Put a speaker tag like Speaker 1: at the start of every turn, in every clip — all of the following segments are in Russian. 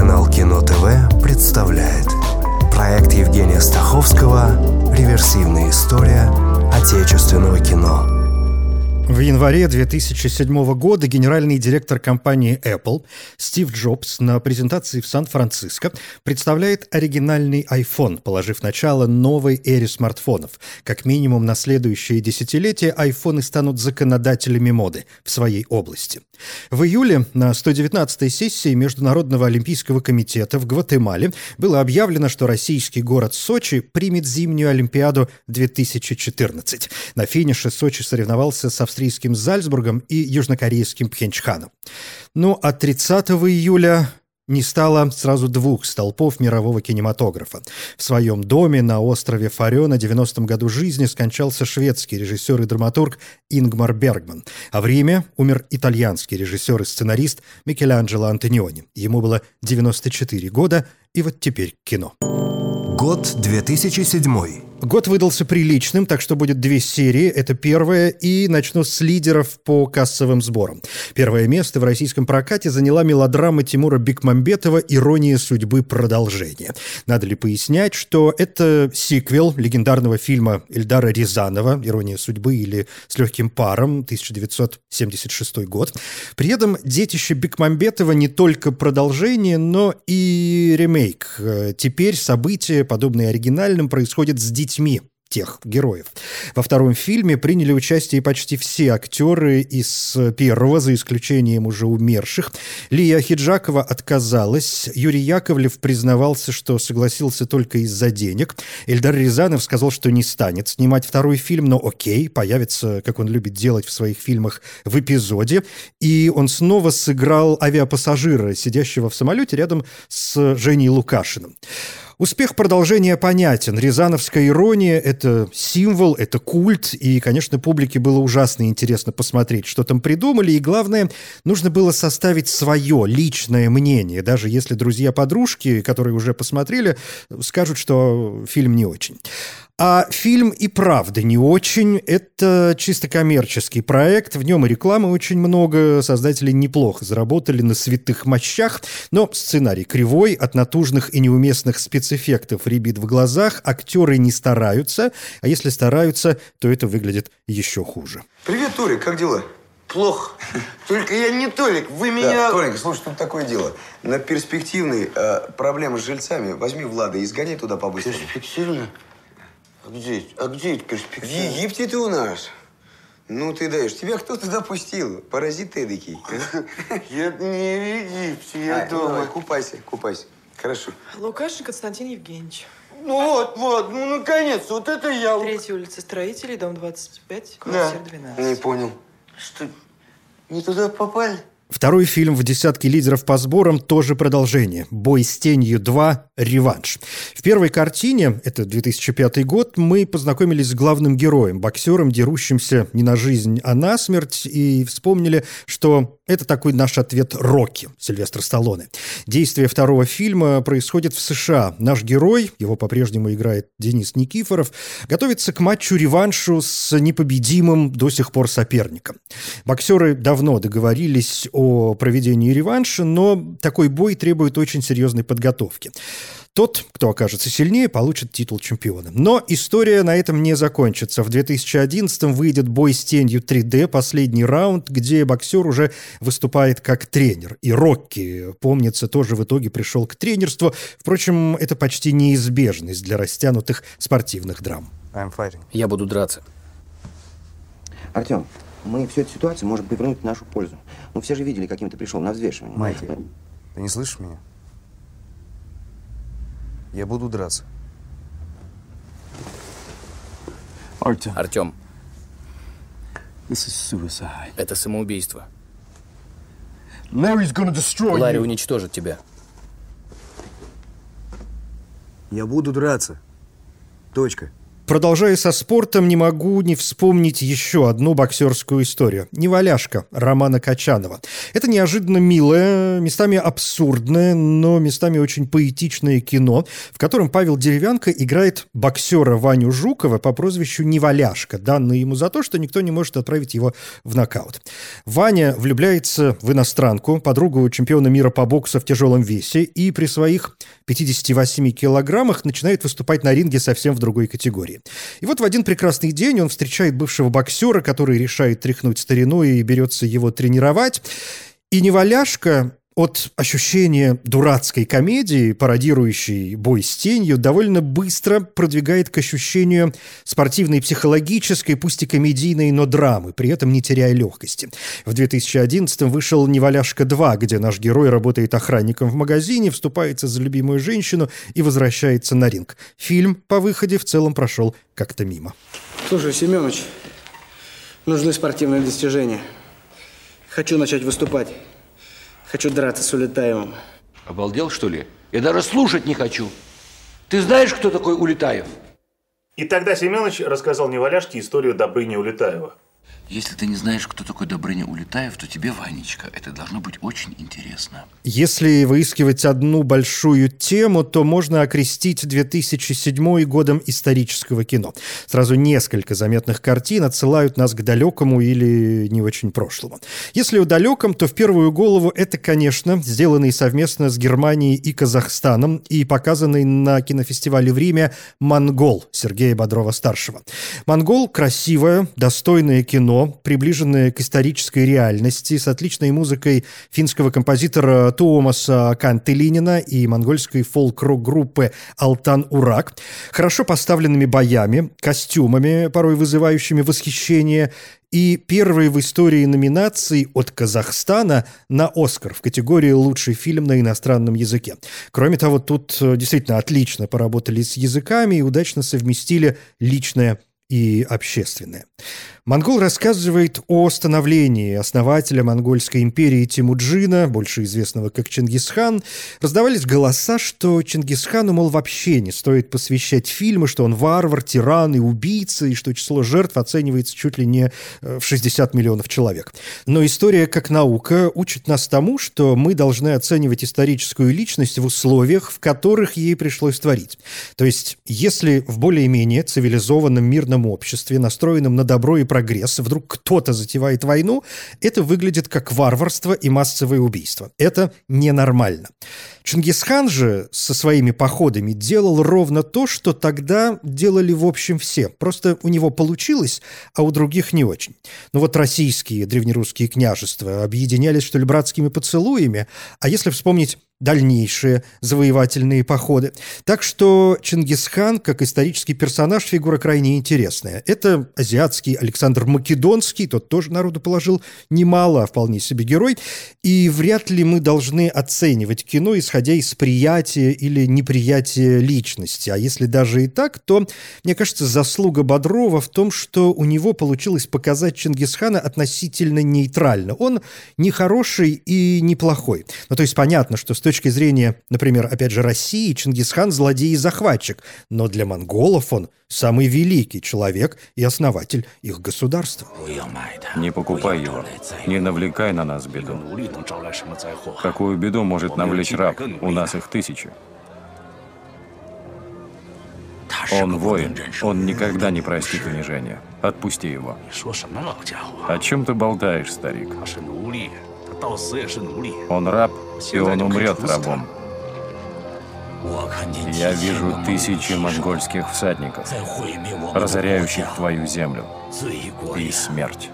Speaker 1: Телеканал Кино ТВ представляет Проект Евгения Стаховского «Реверсивная история отечественного кино»
Speaker 2: В январе 2007 года генеральный директор компании Apple Стив Джобс на презентации в Сан-Франциско представляет оригинальный iPhone, положив начало новой эре смартфонов. Как минимум на следующее десятилетие айфоны станут законодателями моды в своей области. В июле на 119-й сессии Международного олимпийского комитета в Гватемале было объявлено, что российский город Сочи примет зимнюю Олимпиаду 2014. На финише Сочи соревновался с австрийским Зальцбургом и южнокорейским Пхенчханом. Ну а 30 июля не стало сразу двух столпов мирового кинематографа. В своем доме на острове Фарё на 90-м году жизни скончался шведский режиссер и драматург Ингмар Бергман. А в Риме умер итальянский режиссер и сценарист Микеланджело Антониони. Ему было 94 года, и вот теперь кино.
Speaker 1: Год 2007.
Speaker 2: Год выдался приличным, так что будет две серии. Это первая, и начну с лидеров по кассовым сборам. Первое место в российском прокате заняла мелодрама Тимура Бекмамбетова «Ирония судьбы. Продолжение». Надо ли пояснять, что это сиквел легендарного фильма Эльдара Рязанова «Ирония судьбы» или «С легким паром» 1976 год. При этом детище Бекмамбетова не только продолжение, но и ремейк. Теперь события, подобные оригинальным, происходят с детьми детьми тех героев. Во втором фильме приняли участие почти все актеры из первого, за исключением уже умерших. Лия Хиджакова отказалась. Юрий Яковлев признавался, что согласился только из-за денег. Эльдар Рязанов сказал, что не станет снимать второй фильм, но окей, появится, как он любит делать в своих фильмах, в эпизоде. И он снова сыграл авиапассажира, сидящего в самолете рядом с Женей Лукашиным. Успех продолжения понятен. Рязановская ирония – это символ, это культ, и, конечно, публике было ужасно интересно посмотреть, что там придумали, и, главное, нужно было составить свое личное мнение, даже если друзья-подружки, которые уже посмотрели, скажут, что фильм не очень. А фильм и правда не очень. Это чисто коммерческий проект. В нем и рекламы очень много. Создатели неплохо заработали на святых мощах. Но сценарий кривой, от натужных и неуместных спецэффектов ребит в глазах. Актеры не стараются. А если стараются, то это выглядит еще хуже.
Speaker 3: Привет, Толик, как дела?
Speaker 4: Плохо. Только я не Толик, вы меня...
Speaker 3: Да, Толик, слушай, тут такое дело. На перспективные э, проблемы с жильцами возьми Влада и сгоняй туда побыстрее.
Speaker 4: Перспективно? А где, а где это
Speaker 3: В
Speaker 4: перспектива?
Speaker 3: Египте ты у нас. Ну, ты даешь. Тебя кто туда пустил? Паразит ты эдакий.
Speaker 4: Я не в Египте, я
Speaker 3: А, ну,
Speaker 4: дома.
Speaker 3: купайся, купайся. Хорошо.
Speaker 5: Лукашин Константин Евгеньевич.
Speaker 4: Ну вот, вот, ну наконец, вот это я.
Speaker 5: Третья улица Строителей, дом 25,
Speaker 4: Да.
Speaker 5: квартира 12.
Speaker 3: Не понял.
Speaker 4: Что, не туда попали?
Speaker 2: Второй фильм в десятке лидеров по сборам тоже продолжение. «Бой с тенью 2. Реванш». В первой картине, это 2005 год, мы познакомились с главным героем, боксером, дерущимся не на жизнь, а на смерть, и вспомнили, что это такой наш ответ Рокки, Сильвестр Сталлоне. Действие второго фильма происходит в США. Наш герой, его по-прежнему играет Денис Никифоров, готовится к матчу-реваншу с непобедимым до сих пор соперником. Боксеры давно договорились о проведении реванша, но такой бой требует очень серьезной подготовки. Тот, кто окажется сильнее, получит титул чемпиона. Но история на этом не закончится. В 2011 выйдет бой с тенью 3D, последний раунд, где боксер уже выступает как тренер. И Рокки, помнится, тоже в итоге пришел к тренерству. Впрочем, это почти неизбежность для растянутых спортивных драм.
Speaker 6: Я буду драться.
Speaker 7: Артем, мы всю эту ситуацию можем повернуть в нашу пользу. Ну, все же видели, каким ты пришел на взвешивание.
Speaker 8: Майки, ты не слышишь меня? Я буду драться.
Speaker 4: Артем,
Speaker 6: Артем, это самоубийство. Ларри уничтожит тебя.
Speaker 8: Я буду драться. Точка.
Speaker 2: Продолжая со спортом, не могу не вспомнить еще одну боксерскую историю. «Неваляшка» Романа Качанова. Это неожиданно милое, местами абсурдное, но местами очень поэтичное кино, в котором Павел Деревянко играет боксера Ваню Жукова по прозвищу Неваляшка, данное ему за то, что никто не может отправить его в нокаут. Ваня влюбляется в иностранку, подругу чемпиона мира по боксу в тяжелом весе, и при своих 58 килограммах начинает выступать на ринге совсем в другой категории. И вот в один прекрасный день он встречает бывшего боксера, который решает тряхнуть стариной и берется его тренировать. И неваляшка от ощущения дурацкой комедии, пародирующей бой с тенью, довольно быстро продвигает к ощущению спортивной, психологической, пусть и комедийной, но драмы, при этом не теряя легкости. В 2011-м вышел «Неваляшка 2», где наш герой работает охранником в магазине, вступается за любимую женщину и возвращается на ринг. Фильм по выходе в целом прошел как-то мимо.
Speaker 9: Слушай, Семенович, нужны спортивные достижения. Хочу начать выступать. Хочу драться с Улетаевым.
Speaker 10: Обалдел, что ли? Я даже слушать не хочу. Ты знаешь, кто такой Улетаев?
Speaker 11: И тогда Семенович рассказал Неваляшке историю Добрыни Улетаева.
Speaker 10: Если ты не знаешь, кто такой Добрыня Улетаев, то тебе, Ванечка, это должно быть очень интересно.
Speaker 2: Если выискивать одну большую тему, то можно окрестить 2007 годом исторического кино. Сразу несколько заметных картин отсылают нас к далекому или не очень прошлому. Если о далеком, то в первую голову это, конечно, сделанный совместно с Германией и Казахстаном и показанный на кинофестивале в Риме «Монгол» Сергея Бодрова-старшего. «Монгол» — красивое, достойное кино, приближенное к исторической реальности, с отличной музыкой финского композитора Туомаса Кантелинина и монгольской фолк-рок-группы «Алтан Урак», хорошо поставленными боями, костюмами, порой вызывающими восхищение, и первой в истории номинации от Казахстана на «Оскар» в категории «Лучший фильм на иностранном языке». Кроме того, тут э, действительно отлично поработали с языками и удачно совместили личное и общественное. Монгол рассказывает о становлении основателя Монгольской империи Тимуджина, больше известного как Чингисхан. Раздавались голоса, что Чингисхану, мол, вообще не стоит посвящать фильмы, что он варвар, тиран и убийца, и что число жертв оценивается чуть ли не э, в 60 миллионов человек. Но история как наука учит нас тому, что мы должны оценивать историческую личность в условиях, в которых ей пришлось творить. То есть, если в более-менее цивилизованном мирном обществе, настроенном на добро и прогресс, вдруг кто-то затевает войну, это выглядит как варварство и массовое убийство. Это ненормально. Чингисхан же со своими походами делал ровно то, что тогда делали в общем все. Просто у него получилось, а у других не очень. Ну вот российские древнерусские княжества объединялись, что ли, братскими поцелуями, а если вспомнить дальнейшие завоевательные походы. Так что Чингисхан, как исторический персонаж, фигура крайне интересная. Это азиатский Александр Македонский, тот тоже народу положил немало, а вполне себе герой. И вряд ли мы должны оценивать кино, исходя из приятия или неприятия личности. А если даже и так, то, мне кажется, заслуга Бодрова в том, что у него получилось показать Чингисхана относительно нейтрально. Он не хороший и не плохой. Ну, то есть понятно, что с точки зрения, например, опять же, России, Чингисхан – злодей и захватчик, но для монголов он самый великий человек и основатель их государства.
Speaker 12: Не покупай его, не навлекай на нас беду. Какую беду может навлечь раб? У нас их тысячи. Он воин, он никогда не простит унижения. Отпусти его. О чем ты болтаешь, старик? Он раб, и он умрет рабом. Я вижу тысячи монгольских всадников, разоряющих твою землю и смерть.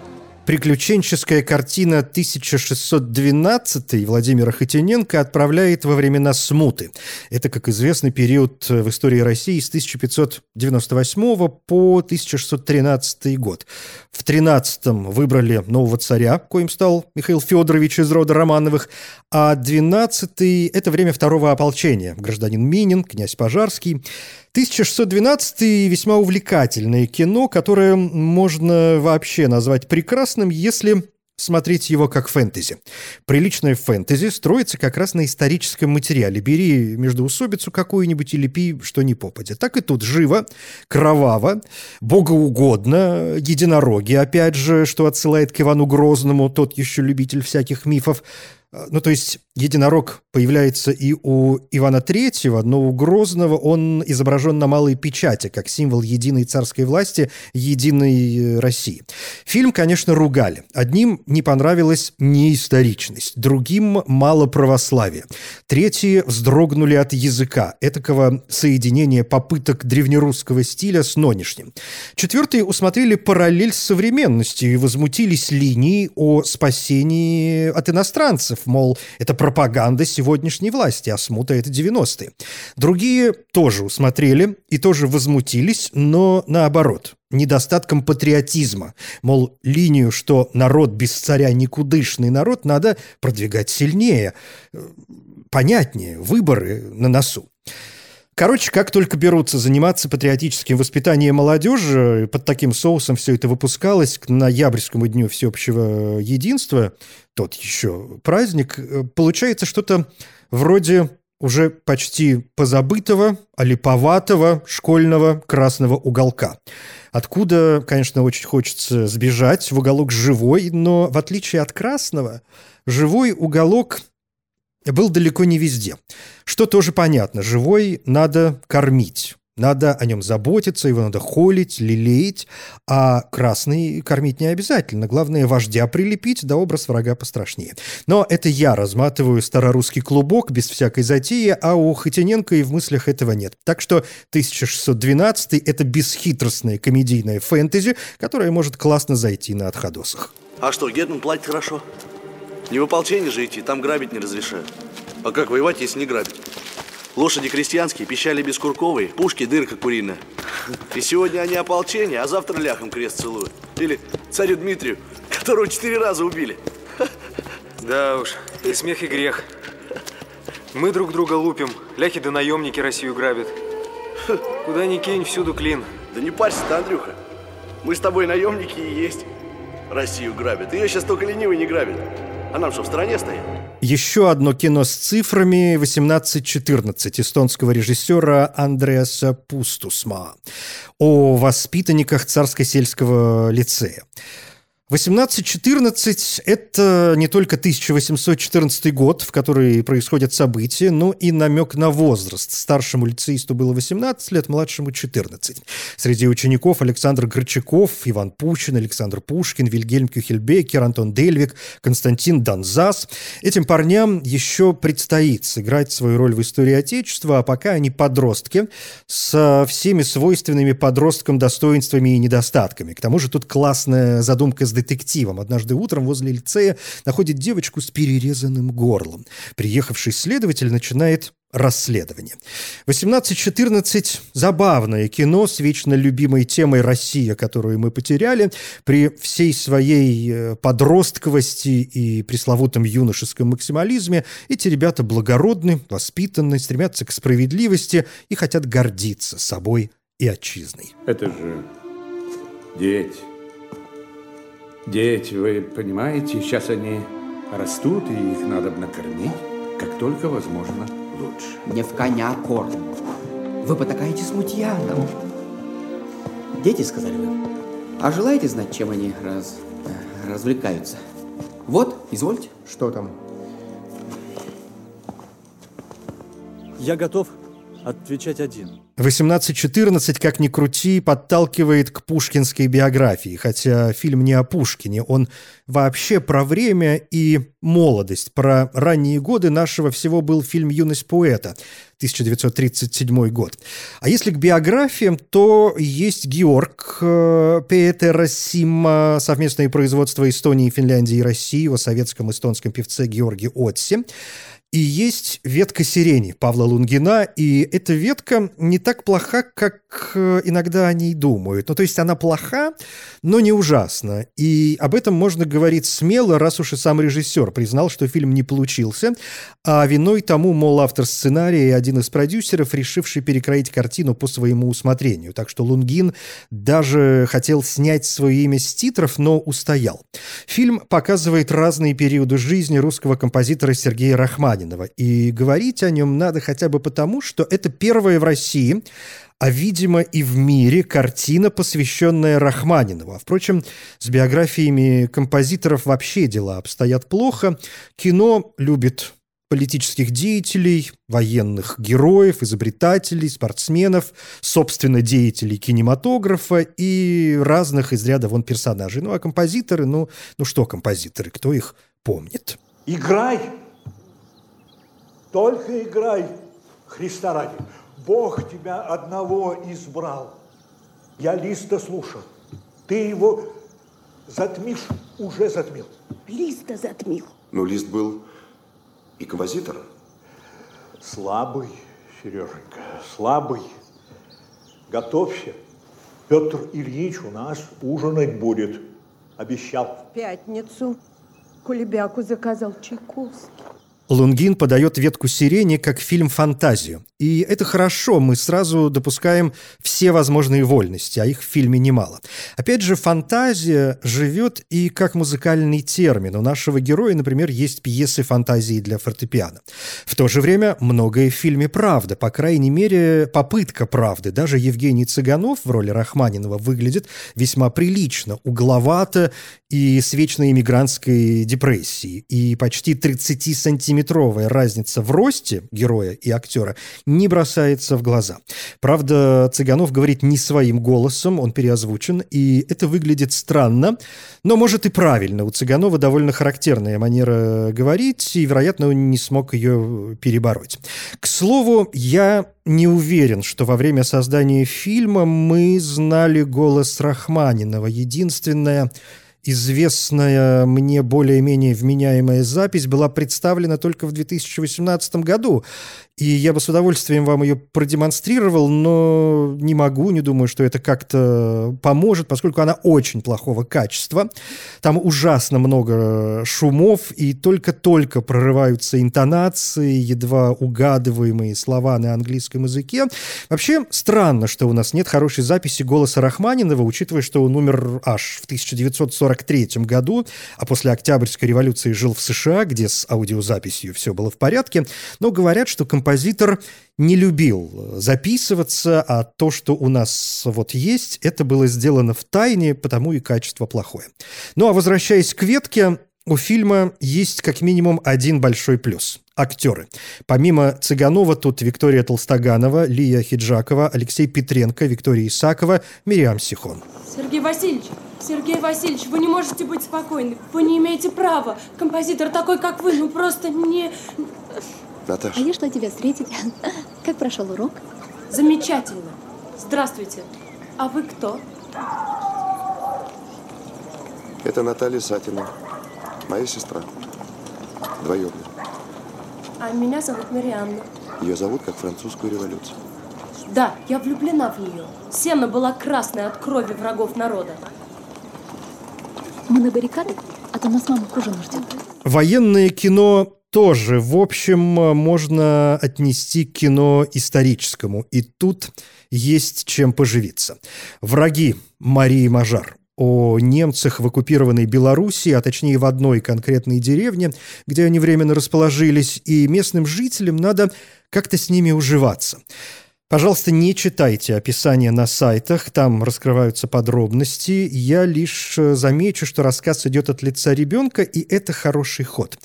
Speaker 2: Приключенческая картина 1612 Владимира Хотиненко отправляет во времена смуты. Это, как известно, период в истории России с 1598 по 1613 год. В 13-м выбрали нового царя, коим стал Михаил Федорович из рода Романовых, а 12-й – это время второго ополчения. Гражданин Минин, князь Пожарский. 1612 весьма увлекательное кино, которое можно вообще назвать прекрасным, если смотреть его как фэнтези. Приличное фэнтези строится как раз на историческом материале. Бери междоусобицу какую-нибудь и лепи что ни попадя. Так и тут живо, кроваво, богоугодно, единороги, опять же, что отсылает к Ивану Грозному, тот еще любитель всяких мифов. Ну, то есть единорог появляется и у Ивана Третьего, но у Грозного он изображен на малой печати, как символ единой царской власти, единой э, России. Фильм, конечно, ругали. Одним не понравилась неисторичность, другим – мало православия. Третьи вздрогнули от языка, этакого соединения попыток древнерусского стиля с нынешним. Четвертые усмотрели параллель с современностью и возмутились линией о спасении от иностранцев, мол, это пропаганда сегодняшней власти, а смута – это 90-е. Другие тоже усмотрели и тоже возмутились, но наоборот – недостатком патриотизма. Мол, линию, что народ без царя никудышный народ, надо продвигать сильнее, понятнее, выборы на носу. Короче, как только берутся заниматься патриотическим воспитанием молодежи, под таким соусом все это выпускалось к ноябрьскому дню всеобщего единства, тот еще праздник, э, получается что-то вроде уже почти позабытого, олиповатого школьного красного уголка. Откуда, конечно, очень хочется сбежать в уголок живой, но в отличие от красного, живой уголок был далеко не везде. Что тоже понятно, живой надо кормить. Надо о нем заботиться, его надо холить, лелеять, а красный кормить не обязательно. Главное, вождя прилепить, да образ врага пострашнее. Но это я разматываю старорусский клубок без всякой затеи, а у Хотиненко и в мыслях этого нет. Так что 1612 – это бесхитростная комедийная фэнтези, которая может классно зайти на отходосах.
Speaker 13: А что, Гетман платит хорошо? Не в ополчение же идти, там грабить не разрешают. А как воевать, если не грабить? Лошади крестьянские, пищали бескурковые, пушки дырка куриная. И сегодня они ополчение, а завтра ляхом крест целуют. Или царю Дмитрию, которого четыре раза убили.
Speaker 14: Да уж, и смех, и грех. Мы друг друга лупим, ляхи да наемники Россию грабят. Куда ни кинь, всюду клин.
Speaker 13: Да не парься ты, Андрюха. Мы с тобой наемники и есть. Россию грабят. Ее сейчас только ленивый не грабит. А нам что, в стороне стоит?
Speaker 2: Еще одно кино с цифрами 1814 эстонского режиссера Андреаса Пустусма о воспитанниках царско-сельского лицея. 1814 – это не только 1814 год, в который происходят события, но и намек на возраст. Старшему лицеисту было 18 лет, младшему – 14. Среди учеников Александр Горчаков, Иван Пучин, Александр Пушкин, Вильгельм Кюхельбекер, Антон Дельвик, Константин Донзас. Этим парням еще предстоит сыграть свою роль в истории Отечества, а пока они подростки со всеми свойственными подросткам достоинствами и недостатками. К тому же тут классная задумка с детективом. Однажды утром возле лицея находит девочку с перерезанным горлом. Приехавший следователь начинает расследование. 1814 – забавное кино с вечно любимой темой «Россия», которую мы потеряли. При всей своей э, подростковости и пресловутом юношеском максимализме эти ребята благородны, воспитаны, стремятся к справедливости и хотят гордиться собой и отчизной.
Speaker 15: Это же дети. Дети, вы понимаете, сейчас они растут, и их надо накормить, как только возможно, лучше.
Speaker 16: Не в коня корм. Вы потакаете смутьянам. Дети, сказали вы. А желаете знать, чем они раз... Э, развлекаются? Вот, извольте.
Speaker 17: Что там?
Speaker 18: Я готов отвечать один.
Speaker 2: 1814, как ни крути, подталкивает к пушкинской биографии, хотя фильм не о Пушкине, он вообще про время и молодость, про ранние годы нашего всего был фильм «Юность поэта», 1937 год. А если к биографиям, то есть Георг э, Петера Сима, совместное производство Эстонии, Финляндии и России о советском эстонском певце Георге Отсе. И есть ветка сирени Павла Лунгина, и эта ветка не так плоха, как э, иногда они думают. Ну, то есть она плоха, но не ужасна. И об этом можно говорить смело, раз уж и сам режиссер признал, что фильм не получился. А виной тому, мол, автор сценария и один из продюсеров, решивший перекроить картину по своему усмотрению. Так что Лунгин даже хотел снять свое имя с титров, но устоял. Фильм показывает разные периоды жизни русского композитора Сергея Рахманинова. И говорить о нем надо хотя бы потому, что это первая в России а, видимо, и в мире картина, посвященная Рахманинову. А, впрочем, с биографиями композиторов вообще дела обстоят плохо. Кино любит политических деятелей, военных героев, изобретателей, спортсменов, собственно, деятелей кинематографа и разных из ряда вон персонажей. Ну, а композиторы, ну, ну что композиторы, кто их помнит?
Speaker 17: Играй! Только играй, Христа ради. Бог тебя одного избрал. Я Листа слушал. Ты его затмишь, уже затмил.
Speaker 19: Листа затмил.
Speaker 20: Но Лист был и композитор.
Speaker 17: Слабый, Сереженька, слабый. Готовься. Петр Ильич у нас ужинать будет. Обещал.
Speaker 19: В пятницу Кулебяку заказал Чайковский.
Speaker 2: Лунгин подает ветку сирени как фильм-фантазию. И это хорошо, мы сразу допускаем все возможные вольности, а их в фильме немало. Опять же, фантазия живет и как музыкальный термин. У нашего героя, например, есть пьесы фантазии для фортепиано. В то же время многое в фильме правда, по крайней мере, попытка правды. Даже Евгений Цыганов в роли Рахманинова выглядит весьма прилично, угловато и с вечной иммигрантской депрессией. И почти 30-сантиметровая разница в росте героя и актера не бросается в глаза. Правда, Цыганов говорит не своим голосом, он переозвучен, и это выглядит странно, но, может, и правильно. У Цыганова довольно характерная манера говорить, и, вероятно, он не смог ее перебороть. К слову, я не уверен, что во время создания фильма мы знали голос Рахманинова. Единственное известная мне более-менее вменяемая запись была представлена только в 2018 году, и я бы с удовольствием вам ее продемонстрировал, но не могу, не думаю, что это как-то поможет, поскольку она очень плохого качества. Там ужасно много шумов, и только-только прорываются интонации, едва угадываемые слова на английском языке. Вообще, странно, что у нас нет хорошей записи голоса Рахманинова, учитывая, что он умер аж в 1943 году, а после Октябрьской революции жил в США, где с аудиозаписью все было в порядке. Но говорят, что композитор композитор не любил записываться, а то, что у нас вот есть, это было сделано в тайне, потому и качество плохое. Ну а возвращаясь к ветке, у фильма есть как минимум один большой плюс – актеры. Помимо Цыганова тут Виктория Толстоганова, Лия Хиджакова, Алексей Петренко, Виктория Исакова, Мириам Сихон.
Speaker 21: Сергей Васильевич, Сергей Васильевич, вы не можете быть спокойны. Вы не имеете права. Композитор такой, как вы, ну просто не...
Speaker 20: Наташа.
Speaker 22: А я шла тебя встретить. Как прошел урок?
Speaker 21: Замечательно. Здравствуйте. А вы кто?
Speaker 20: Это Наталья Сатина, моя сестра, двоюродная.
Speaker 21: А меня зовут Марианна.
Speaker 20: Ее зовут как французскую революцию.
Speaker 21: Да, я влюблена в нее. Сена была красная от крови врагов народа.
Speaker 22: Мы на баррикады, а то нас мама к ужину ждет.
Speaker 2: Военное кино тоже, в общем, можно отнести к кино историческому. И тут есть чем поживиться. «Враги» Марии Мажар о немцах в оккупированной Белоруссии, а точнее в одной конкретной деревне, где они временно расположились, и местным жителям надо как-то с ними уживаться. Пожалуйста, не читайте описания на сайтах, там раскрываются подробности. Я лишь замечу, что рассказ идет от лица ребенка, и это хороший ход.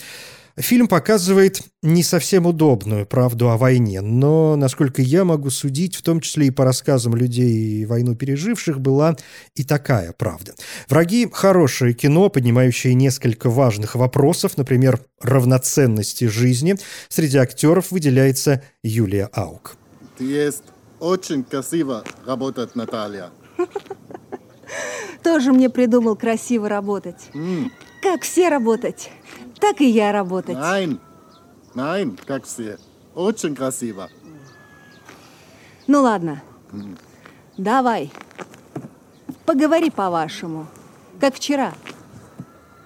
Speaker 2: Фильм показывает не совсем удобную правду о войне, но, насколько я могу судить, в том числе и по рассказам людей, войну переживших, была и такая правда. «Враги» — хорошее кино, поднимающее несколько важных вопросов, например, равноценности жизни. Среди актеров выделяется Юлия Аук.
Speaker 23: Есть очень красиво работать, Наталья.
Speaker 24: Тоже мне придумал красиво работать. Как все работать, так и я работать.
Speaker 23: Nein, nein, как все. Очень красиво.
Speaker 24: Ну ладно, давай. Поговори по-вашему. Как вчера.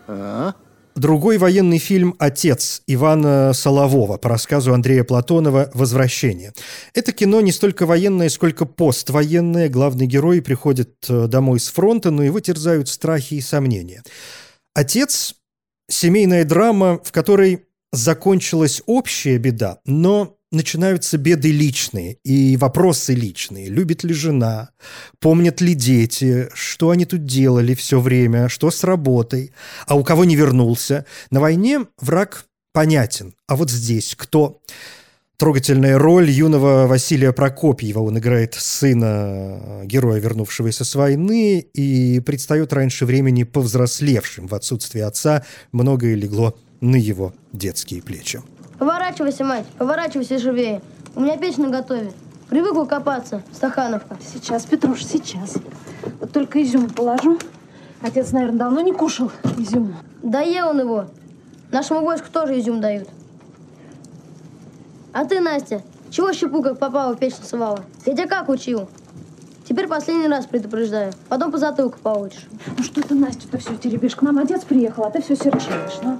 Speaker 23: А?
Speaker 2: Другой военный фильм «Отец» Ивана Солового по рассказу Андрея Платонова «Возвращение». Это кино не столько военное, сколько поствоенное. Главный герой приходит э, домой с фронта, но его терзают страхи и сомнения. «Отец» – семейная драма, в которой закончилась общая беда, но начинаются беды личные и вопросы личные. Любит ли жена? Помнят ли дети? Что они тут делали все время? Что с работой? А у кого не вернулся? На войне враг понятен. А вот здесь кто? Трогательная роль юного Василия Прокопьева. Он играет сына героя, вернувшегося с войны, и предстает раньше времени повзрослевшим. В отсутствие отца многое легло на его детские плечи.
Speaker 25: Поворачивайся, мать, поворачивайся живее. У меня печь на готове. Привыкла копаться, Стахановка.
Speaker 24: Сейчас, Петруш, сейчас. Вот только изюм положу. Отец, наверное, давно не кушал изюм.
Speaker 25: Да ел он его. Нашему войску тоже изюм дают. А ты, Настя, чего щепу как попала в печь насывала? Я тебя как учил? Теперь последний раз предупреждаю. Потом по затылку получишь.
Speaker 24: Ну что ты, Настя-то все теребишь? К нам отец приехал, а ты все серчаешь, ну?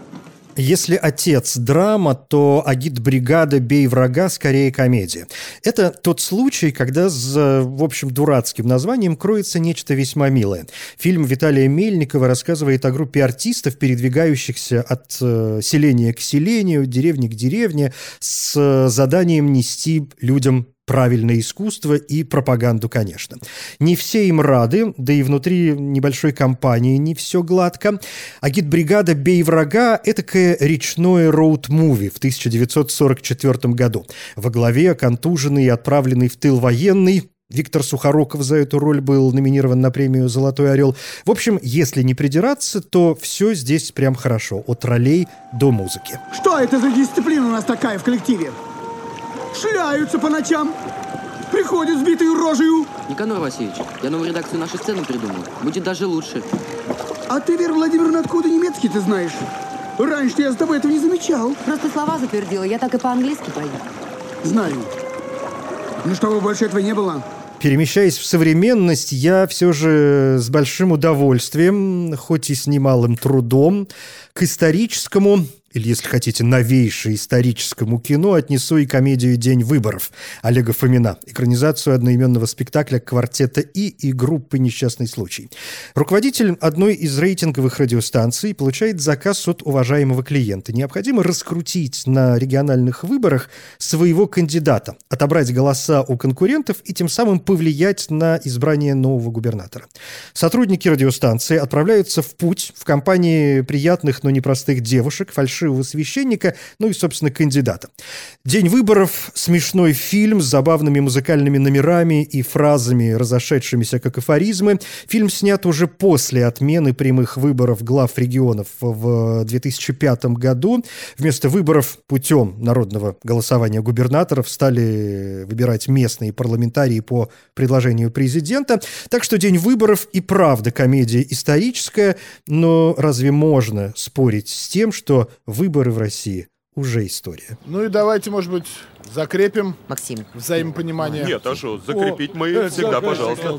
Speaker 2: Если «Отец» – драма, то «Агит-бригада. Бей врага» скорее комедия. Это тот случай, когда с, в общем, дурацким названием кроется нечто весьма милое. Фильм Виталия Мельникова рассказывает о группе артистов, передвигающихся от э, селения к селению, деревни к деревне, с заданием нести людям правильное искусство и пропаганду, конечно. Не все им рады, да и внутри небольшой компании не все гладко. Агитбригада «Бей врага» — этакое речное роуд-муви в 1944 году. Во главе контуженный и отправленный в тыл военный Виктор Сухоруков за эту роль был номинирован на премию «Золотой орел». В общем, если не придираться, то все здесь прям хорошо, от ролей до музыки.
Speaker 26: Что это за дисциплина у нас такая в коллективе? Шляются по ночам. Приходят сбитые рожью.
Speaker 27: Никанор Васильевич, я новую редакцию нашей сцены придумал. Будет даже лучше.
Speaker 26: А ты, Вера Владимировна, откуда немецкий ты знаешь? Раньше я с тобой этого не замечал.
Speaker 24: Просто слова затвердила, я так и по-английски пою.
Speaker 26: Знаю. Ну, чтобы больше этого не было.
Speaker 2: Перемещаясь в современность, я все же с большим удовольствием, хоть и с немалым трудом, к историческому или, если хотите, новейшее историческому кино, отнесу и комедию «День выборов» Олега Фомина, экранизацию одноименного спектакля «Квартета И» и группы «Несчастный случай». Руководитель одной из рейтинговых радиостанций получает заказ от уважаемого клиента. Необходимо раскрутить на региональных выборах своего кандидата, отобрать голоса у конкурентов и тем самым повлиять на избрание нового губернатора. Сотрудники радиостанции отправляются в путь в компании приятных, но непростых девушек, фальшивых фальшивого священника, ну и, собственно, кандидата. «День выборов» — смешной фильм с забавными музыкальными номерами и фразами, разошедшимися как афоризмы. Фильм снят уже после отмены прямых выборов глав регионов в 2005 году. Вместо выборов путем народного голосования губернаторов стали выбирать местные парламентарии по предложению президента. Так что «День выборов» и правда комедия историческая, но разве можно спорить с тем, что выборы в России уже история.
Speaker 23: Ну и давайте, может быть, закрепим
Speaker 28: Максим.
Speaker 23: взаимопонимание.
Speaker 29: Нет, а что, закрепить мы
Speaker 23: О,
Speaker 29: всегда, пожалуйста.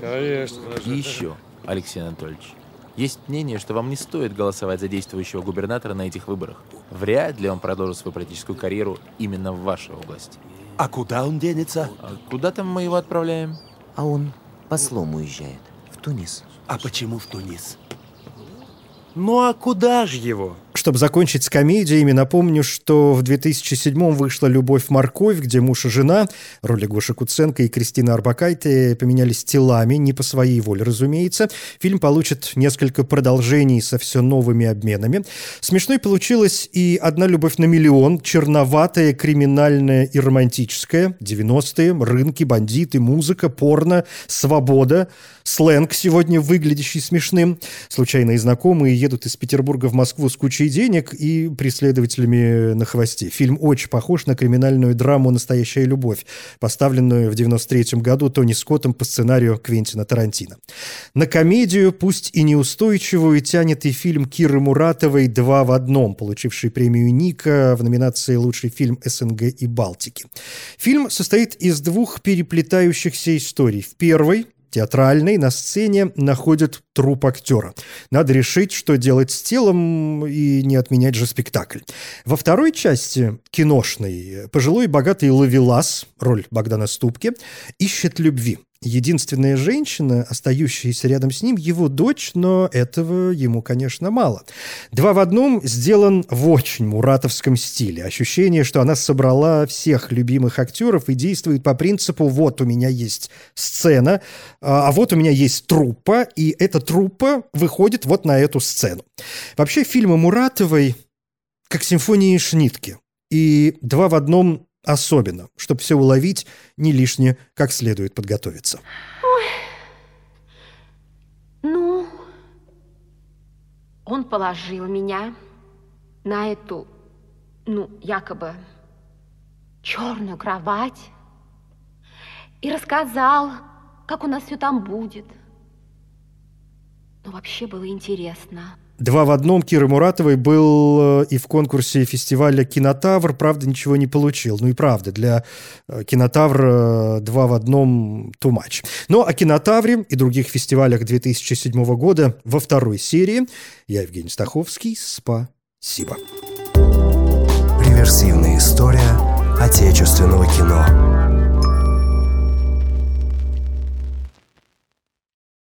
Speaker 28: Конечно. И еще, Алексей Анатольевич, есть мнение, что вам не стоит голосовать за действующего губернатора на этих выборах. Вряд ли он продолжит свою политическую карьеру именно в вашей области.
Speaker 30: А куда он денется?
Speaker 28: А куда там мы его отправляем? А он послом уезжает. В Тунис.
Speaker 30: А почему в Тунис? Ну а куда же его?
Speaker 2: Чтобы закончить с комедиями, напомню, что в 2007-м вышла «Любовь-морковь», где муж и жена, роли Гоши Куценко и Кристина Арбакайте, поменялись телами, не по своей воле, разумеется. Фильм получит несколько продолжений со все новыми обменами. Смешной получилась и «Одна любовь на миллион», черноватая, криминальная и романтическая. 90-е, рынки, бандиты, музыка, порно, свобода, сленг, сегодня выглядящий смешным. Случайные знакомые едут из Петербурга в Москву с кучей денег и преследователями на хвосте. Фильм очень похож на криминальную драму «Настоящая любовь», поставленную в 93 году Тони Скоттом по сценарию Квентина Тарантино. На комедию, пусть и неустойчивую, тянет и фильм Киры Муратовой «Два в одном», получивший премию Ника в номинации «Лучший фильм СНГ и Балтики». Фильм состоит из двух переплетающихся историй. В первой театральной на сцене находят труп актера. Надо решить, что делать с телом и не отменять же спектакль. Во второй части, киношной, пожилой богатый Лавелас, роль Богдана Ступки, ищет любви. Единственная женщина, остающаяся рядом с ним, его дочь, но этого ему, конечно, мало. «Два в одном» сделан в очень муратовском стиле. Ощущение, что она собрала всех любимых актеров и действует по принципу «вот у меня есть сцена, а вот у меня есть труппа, и эта труппа выходит вот на эту сцену». Вообще фильмы Муратовой как симфонии Шнитки. И «Два в одном» Особенно, чтобы все уловить, не лишнее, как следует подготовиться.
Speaker 31: Ой. Ну, он положил меня на эту, ну, якобы черную кровать и рассказал, как у нас все там будет. Но вообще было интересно.
Speaker 2: Два в одном Киры Муратовой был э, и в конкурсе фестиваля «Кинотавр», правда, ничего не получил. Ну и правда, для э, «Кинотавра» два в одном too much. Но о «Кинотавре» и других фестивалях 2007 года во второй серии я, Евгений Стаховский, спасибо.
Speaker 32: Реверсивная история отечественного кино.